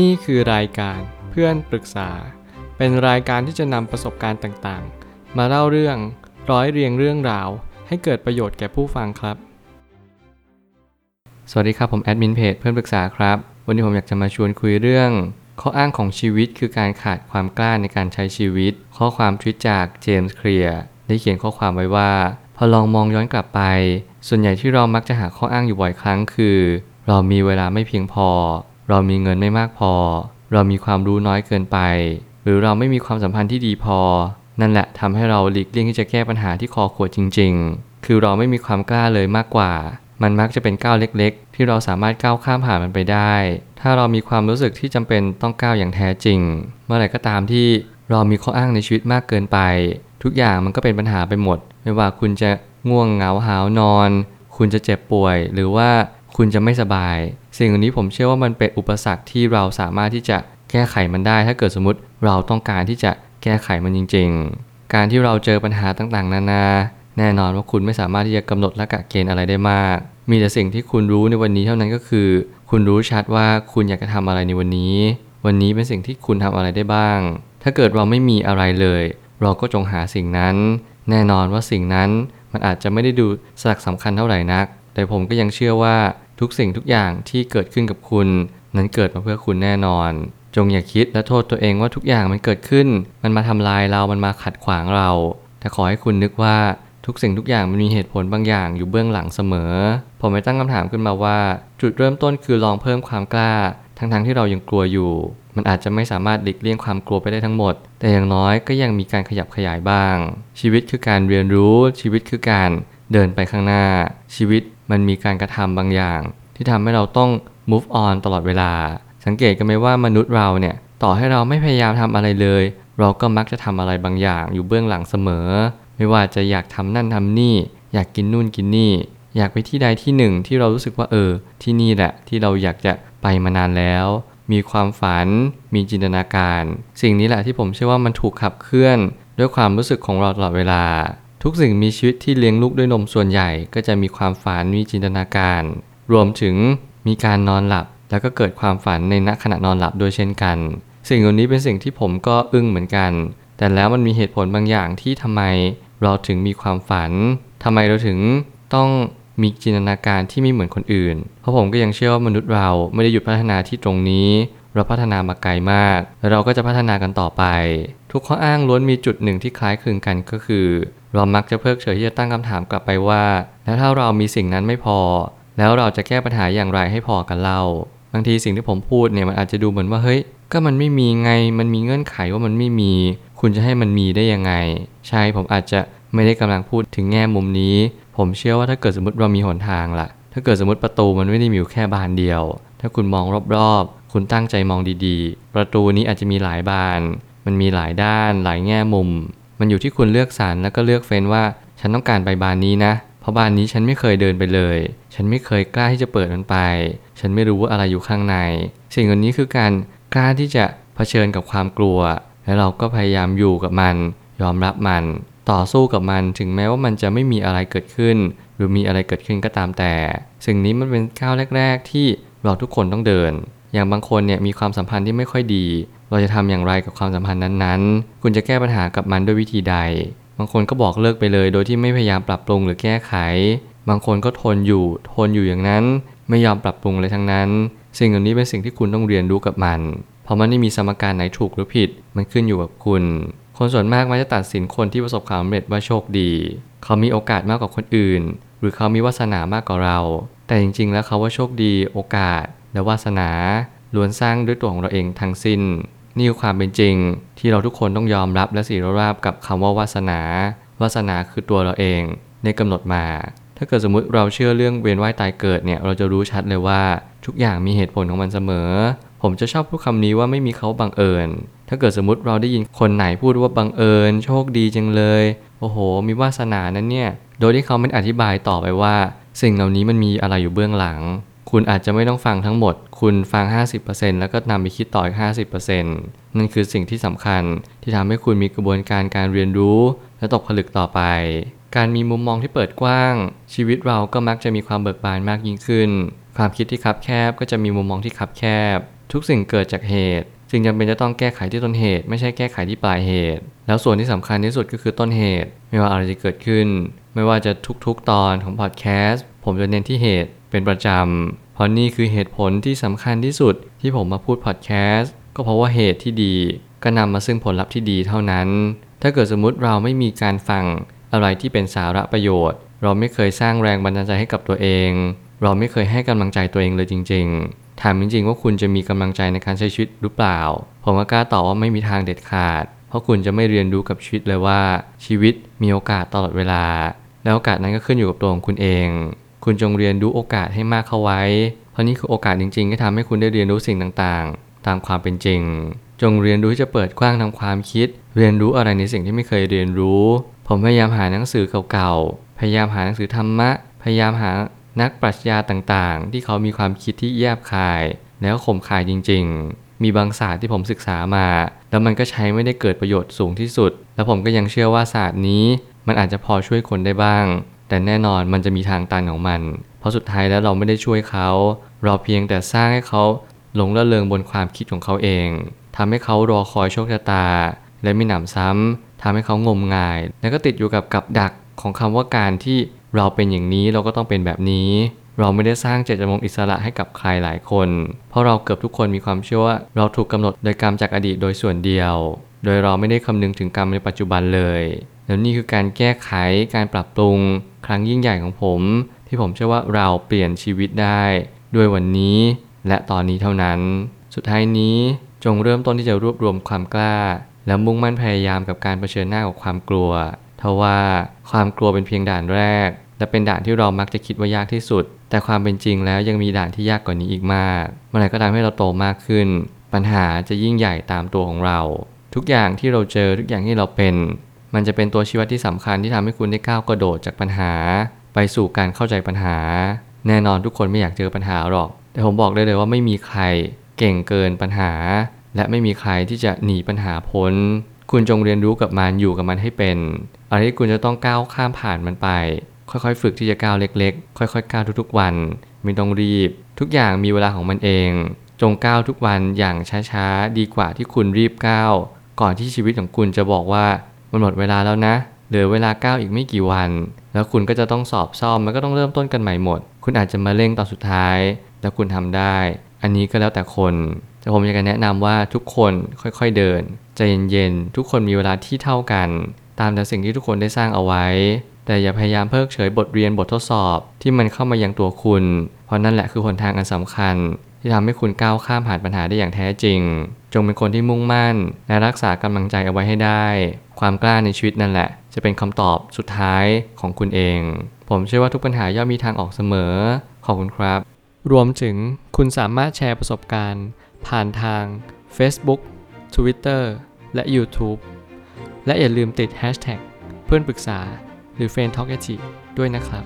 นี่คือรายการเพื่อนปรึกษา เป็นรายการที่จะนำประสบการณ์ต่างๆ มาเล่าเรื่องร้อยเรียงเรื่องราว ให้เกิดประโยชน์แก่ผู้ฟังครับ สวัสดีครับ ผมแอดมินเพจเพื่อนปรึกษาครับ วันนี้ผมอยากจะมาชวนคุยเรื่อง ข้ออ้างของชีวิตคือการขาดความกล้าในการใช้ชีวิต ข้อความทวิตจากเจมส์เคลียร์ได้เขียนข้อความไว้ว่า พอลองมองย้อนกลับไป ส่วนใหญ่ที่เรามักจะหาข้ออ้างอยู่บ่อยครั้งคือ เรามีเวลาไม่เพียงพอ เรามีเงินไม่มากพอ เรามีความรู้น้อยเกินไป หรือเราไม่มีความสัมพันธ์ที่ดีพอ นั่นแหละทำให้เราหลีกเลี่ยงที่จะแก้ปัญหาที่คอขวดจริง ๆ คือเราไม่มีความกล้าเลยมากกว่า มันมักจะเป็นก้าวเล็ก ๆ ที่เราสามารถก้าวข้ามผ่านมันไปได้ ถ้าเรามีความรู้สึกที่จำเป็นต้องก้าวอย่างแท้จริง เมื่อไหร่ก็ตามที่เรามีข้ออ้างในชีวิตมากเกินไป ทุกอย่างมันก็เป็นปัญหาไปหมด ไม่ว่าคุณจะง่วงเหงาหาวนอน คุณจะเจ็บป่วย หรือว่า คุณจะไม่สบาย สิ่งเหล่านี้ผมเชื่อว่ามันเป็นอุปสรรคที่เราสามารถที่จะแก้ไขมันได้ ถ้าเกิดสมมติเราต้องการที่จะแก้ไขมันจริง ๆ การที่เราเจอปัญหาต่างๆ นานา แน่นอนว่าคุณไม่สามารถที่จะกำหนดและกะเกณฑ์อะไรได้มาก มีแต่สิ่งที่คุณรู้ในวันนี้เท่านั้นก็คือ คุณรู้ชัดว่าคุณอยากจะทำอะไรในวันนี้ วันนี้เป็นสิ่งที่คุณทำอะไรได้บ้าง ถ้าเกิดเราไม่มีอะไรเลย เราก็จงหาสิ่งนั้น แน่นอนว่าสิ่งนั้นมันอาจจะไม่ได้ดูสลักสำคัญเท่าไหร่นัก แต่ผมก็ยังเชื่อว่า ทุกสิ่งทุกอย่างที่เกิดขึ้นกับคุณ นั้นเกิดมาเพื่อคุณแน่นอน จงอย่าคิดและโทษตัวเองว่าทุกอย่างมันเกิดขึ้น มันมาทำลายเรา มันมาขัดขวางเรา แต่ขอให้คุณนึกว่าทุกสิ่งทุกอย่างมันมีเหตุผลบางอย่างอยู่เบื้องหลังเสมอ ผมไม่ตั้งคำถามขึ้นมาว่า จุดเริ่มต้นคือลองเพิ่มความกล้า ทั้งๆทที่เรายังกลัวอยู่ มันอาจจะไม่สามารถหลีกเลี่ยงความกลัวไปได้ทั้งหมด แต่อย่างน้อยก็ยังมีการขยับขยายบ้าง ชีวิตคือการเรียนรู้ ชีวิตคือการเดินไปข้างหน้า ชีวิต มันมีการกระทำบางอย่าง ที่ทำให้เราต้อง move on ตลอดเวลา สังเกตกันไหมว่ามนุษย์เราเนี่ยต่อให้เราไม่พยายามทำอะไรเลย เราก็มักจะทำอะไรบางอย่างอยู่เบื้องหลังเสมอ ไม่ว่าจะอยากทำนั่นทำนี่ อยากกินนู่นกินนี่ อยากไปที่ใดที่หนึ่งที่เรารู้สึกว่าเออ ที่นี่แหละที่เราอยากจะไปมานานแล้ว มีความฝัน มีจินตนาการ สิ่งนี้แหละที่ผมเชื่อว่ามันถูกขับเคลื่อน ด้วยความรู้สึกของเราตลอดเวลา ทุกสิ่งมีชีวิตที่เลี้ยงลูกด้วยนมส่วนใหญ่ก็จะมีความฝันมีจินตนาการ รวมถึงมีการนอนหลับ แล้วก็เกิดความฝันในณขณะนอนหลับด้วยเช่นกัน สิ่งเหล่านี้เป็นสิ่งที่ผมก็อึ้งเหมือนกัน แต่แล้วมันมีเหตุผลบางอย่างที่ทำไมเราถึงมีความฝันทำไมเราถึงต้องมีจินตนาการที่ไม่เหมือนคนอื่น เพราะผมก็ยังเชื่อว่ามนุษย์เราไม่ได้หยุดพัฒนาที่ตรงนี้ เราพัฒนามาไกลมากและเราก็จะพัฒนากันต่อไป ทุกข้ออ้างล้วนมีจุดหนึ่งที่คล้ายคลึงกันก็คือ เรามักจะเพิกเฉยที่จะตั้งคำถามกลับไปว่า แล้วถ้าเรามีสิ่งนั้นไม่พอ แล้วเราจะแก้ปัญหาอย่างไรให้พอกันเล่า บางทีสิ่งที่ผมพูดเนี่ยมันอาจจะดูเหมือนว่าเฮ้ยก็มันไม่มีไงมันมีเงื่อนไขว่ามันไม่มี คุณจะให้มันมีได้ยังไง ใช่ผมอาจจะไม่ได้กำลังพูดถึงแง่มุมนี้ ผมเชื่อว่าถ้าเกิดสมมติเรามีหนทางล่ะ ถ้าเกิดสมมติประตูมันไม่ได้มีอยู่แค่บานเดียว ถ้าคุณมองรอบๆ คุณตั้งใจมองดีๆ ประตูนี้อาจจะมีหลายบาน มันมีหลายด้านหลายแง่มุม มันอยู่ที่คุณเลือกสรรแล้วก็เลือกเฟ้นว่า ฉันต้องการไปบานนี้นะ เพราะบานนี้ฉันไม่เคยเดินไปเลย ฉันไม่เคยกล้าที่จะเปิดมันไป ฉันไม่รู้ว่าอะไรอยู่ข้างใน สิ่งเหล่านี้คือการกล้าที่จะเผชิญกับความกลัว และเราก็พยายามอยู่กับมัน ยอมรับมัน ต่อสู้กับมันถึงแม้ว่ามันจะไม่มีอะไรเกิดขึ้น หรือมีอะไรเกิดขึ้นก็ตามแต่ สิ่งนี้มันเป็นก้าวแรก ๆ ที่เราทุกคนต้องเดิน อย่างบางคนเนี่ยมีความสัมพันธ์ที่ไม่ค่อยดี เราจะทำอย่างไรกับความสัมพันธ์นั้นๆ คุณจะแก้ปัญหากับมันด้วยวิธีใด บางคนก็บอกเลิกไปเลย โดยที่ไม่พยายามปรับปรุงหรือแก้ไข บางคนก็ทนอยู่ ทนอยู่อย่างนั้น ไม่ยอมปรับปรุงเลยทั้งนั้น สิ่งเหล่านี้เป็นสิ่งที่คุณต้องเรียนรู้กับมัน เพราะมันไม่มีสมการไหนถูกหรือผิด มันขึ้นอยู่กับคุณ คนส่วนมากมักจะตัดสินคนที่ประสบความสำเร็จว่าโชคดี เขามีโอกาสมากกว่าคนอื่น หรือเขามีวาสนามากกว่าเรา แต่จริง ๆ แล้วเขาว่าโชคดี โอกาส และวาสนาล้วนสร้างด้วยตัวของเราเองทั้งสิ้น นี่คือความเป็นจริง ที่เราทุกคนต้องยอมรับและสีรราบกับคำว่าวาสนา วาสนาคือตัวเราเองในกำหนดมา ถ้าเกิดสมมุติเราเชื่อเรื่องเวียนว่ายตายเกิดเนี่ยเราจะรู้ชัดเลยว่าทุกอย่างมีเหตุผลของมันเสมอ ผมจะชอบพูดคำนี้ว่าไม่มีเขาบังเอิญ ถ้าเกิดสมมติเราได้ยินคนไหนพูดว่าบังเอิญ โชคดีจังเลย โอ้โห มีวาสนานั้นเนี่ย โดยที่เขาไม่อธิบายต่อไปว่า สิ่งเหล่านี้มันมีอะไรอยู่เบื้องหลัง คุณอาจจะไม่ต้องฟังทั้งหมด คุณฟัง 50%แล้วก็นำไปคิดต่ออีก 50%นั่นคือสิ่งที่สำคัญที่ทำให้คุณมีกระบวนการการเรียนรู้ และตกผลึกต่อไป การมีมุมมองที่เปิดกว้าง ชีวิตเราก็มักจะมีความเบิกบานมากยิ่งขึ้น ความคิดที่คับแคบก็จะมีมุมมองที่คับแคบ ทุกสิ่งเกิดจากเหตุจึงจำเป็นจะต้องแก้ไขที่ต้นเหตุ ไม่ใช่แก้ไขที่ปลายเหตุ แล้วส่วนที่สำคัญที่สุดก็คือต้นเหตุ ไม่ว่าอะไรจะเกิดขึ้น ไม่ว่าจะทุกๆตอนของพอดแคสต์ผมจะเน้นที่เหตุ เป็นประจำ เพราะนี่คือเหตุผลที่สำคัญที่สุดที่ผมมาพูดพอดแคสต์ก็เพราะว่าเหตุที่ดี ก็นำมาซึ่งผลลัพธ์ที่ดีเท่านั้น ถ้าเกิดสมมติเราไม่มีการฟังอะไรที่เป็นสาระประโยชน์ เราไม่เคยสร้างแรงบันดาลใจให้กับตัวเอง เราไม่เคยให้กำลังใจตัวเองเลยจริง ๆ ถามจริงๆว่าคุณจะมีกำลังใจในการใช้ชีวิตหรือเปล่า ผมก็กล้าตอบว่าไม่มีทางเด็ดขาด เพราะคุณจะไม่เรียนรู้กับชีวิตเลยว่าชีวิตมีโอกาสตลอดเวลา แล้วโอกาสนั้นก็ขึ้นอยู่กับตัวของคุณเอง คุณจงเรียนรู้โอกาสให้มากเข้าไว้ เพราะนี่คือโอกาสจริงๆที่ทำให้คุณได้เรียนรู้สิ่งต่างๆ ตามความเป็นจริง จงเรียนรู้ที่จะเปิดกว้างทางความคิด เรียนรู้อะไรในสิ่งที่ไม่เคยเรียนรู้ ผมพยายามหาหนังสือเก่าๆ พยายามหาหนังสือธรรมะ พยายามหานักปรัชญาต่างๆ ที่เขามีความคิดที่แยบคาย แล้วข่มขายจริง ๆ มีบางศาสตร์ที่ผมศึกษามา แล้วมันก็ใช้ไม่ได้เกิดประโยชน์สูงที่สุด แล้วผมก็ยังเชื่อว่าศาสตร์นี้ มันอาจจะพอช่วยคนได้บ้าง แต่แน่นอนมันจะมีทางตันของมัน เพราะสุดท้ายแล้วเราไม่ได้ช่วยเขา เราเพียงแต่สร้างให้เขาหลงละเลงบนความคิดของเขาเองทำให้เขารอคอยโชคชะตา และไม่หนำซ้ำทำให้เขางมงาย แล้วก็ติดอยู่กับกับดักของคำว่าการที่เราเป็นอย่างนี้เราก็ต้องเป็นแบบนี้ เราไม่ได้สร้างเจตจำนงอิสระให้กับใครหลายคน เพราะเราเกือบทุกคนมีความเชื่อว่าเราถูกกำหนดโดยกรรมจากอดีตโดยส่วนเดียว โดยเราไม่ได้คำนึงถึงกรรมในปัจจุบันเลย แล้วนี่คือการแก้ไขการปรับปรุงครั้งยิ่งใหญ่ของผม ที่ผมเชื่อว่าเราเปลี่ยนชีวิตได้ ด้วยวันนี้และตอนนี้เท่านั้น สุดท้ายนี้จงเริ่มต้นที่จะรวบรวมความกล้า และมุ่งมั่นพยายามกับการเผชิญหน้ากับความกลัวทว่าความกลัวเป็นเพียงด่านแรก และเป็นด่านที่เรามักจะคิดว่ายากที่สุด แต่ความเป็นจริงแล้วยังมีด่านที่ยากกว่านี้อีกมาก เมื่อไหร่ก็ตามให้เราโตมากขึ้น ปัญหาจะยิ่งใหญ่ตามตัวของเรา ทุกอย่างที่เราเจอทุกอย่างที่เราเป็น มันจะเป็นตัวชี้วัดที่สำคัญที่ทำให้คุณได้ก้าวกระโดดจากปัญหา ไปสู่การเข้าใจปัญหา แน่นอนทุกคนไม่อยากเจอปัญหาหรอก แต่ผมบอกได้เลยว่าไม่มีใครเก่งเกินปัญหา และไม่มีใครที่จะหนีปัญหาพ้น คุณจงเรียนรู้กับมันอยู่กับมันให้เป็นอะไรที่คุณจะต้องก้าวข้ามผ่านมันไป ค่อยๆ ฝึกที่จะก้าวเล็ก ๆ ค่อยๆก้าวทุกๆวัน ไม่ต้องรีบ ทุกอย่างมีเวลาของมันเอง จงก้าวทุกวันอย่างช้าๆดีกว่าที่คุณรีบก้าวก่อนที่ชีวิตของคุณจะบอกว่า มันหมดเวลาแล้วนะเหลือเวลาก้าวอีกไม่กี่วัน แล้วคุณก็จะต้องสอบซ่อมมันก็ต้องเริ่มต้นกันใหม่หมด คุณอาจจะมาเร่งตอนสุดท้าย แล้วคุณทำได้ อันนี้ก็แล้วแต่คนแต่ผมอยากจะแนะนำว่าทุกคนค่อยๆเดินใจเย็นๆทุกคนมีเวลาที่เท่ากัน ตามแต่สิ่งที่ทุกคนได้สร้างเอาไว้ แต่อย่าพยายามเพิกเฉยบทเรียนบททดสอบที่มันเข้ามายังตัวคุณ เพราะนั่นแหละคือหนทางอันสำคัญ ที่ทำให้คุณก้าวข้ามผ่านปัญหาได้อย่างแท้จริง จงเป็นคนที่มุ่งมั่น และรักษากำลังใจเอาไว้ให้ได้ ความกล้าในชีวิตนั่นแหละ จะเป็นคำตอบสุดท้ายของคุณเอง ผมเชื่อว่าทุกปัญหาย่อมมีทางออกเสมอ ขอบคุณครับ รวมถึงคุณสามารถแชร์ประสบการณ์ ผ่านทาง Facebook Twitter และ YouTube และอย่าลืมติด Hashtag เพื่อนปรึกษาหรือ f r ร e n d t a l k a ด้วยนะครับ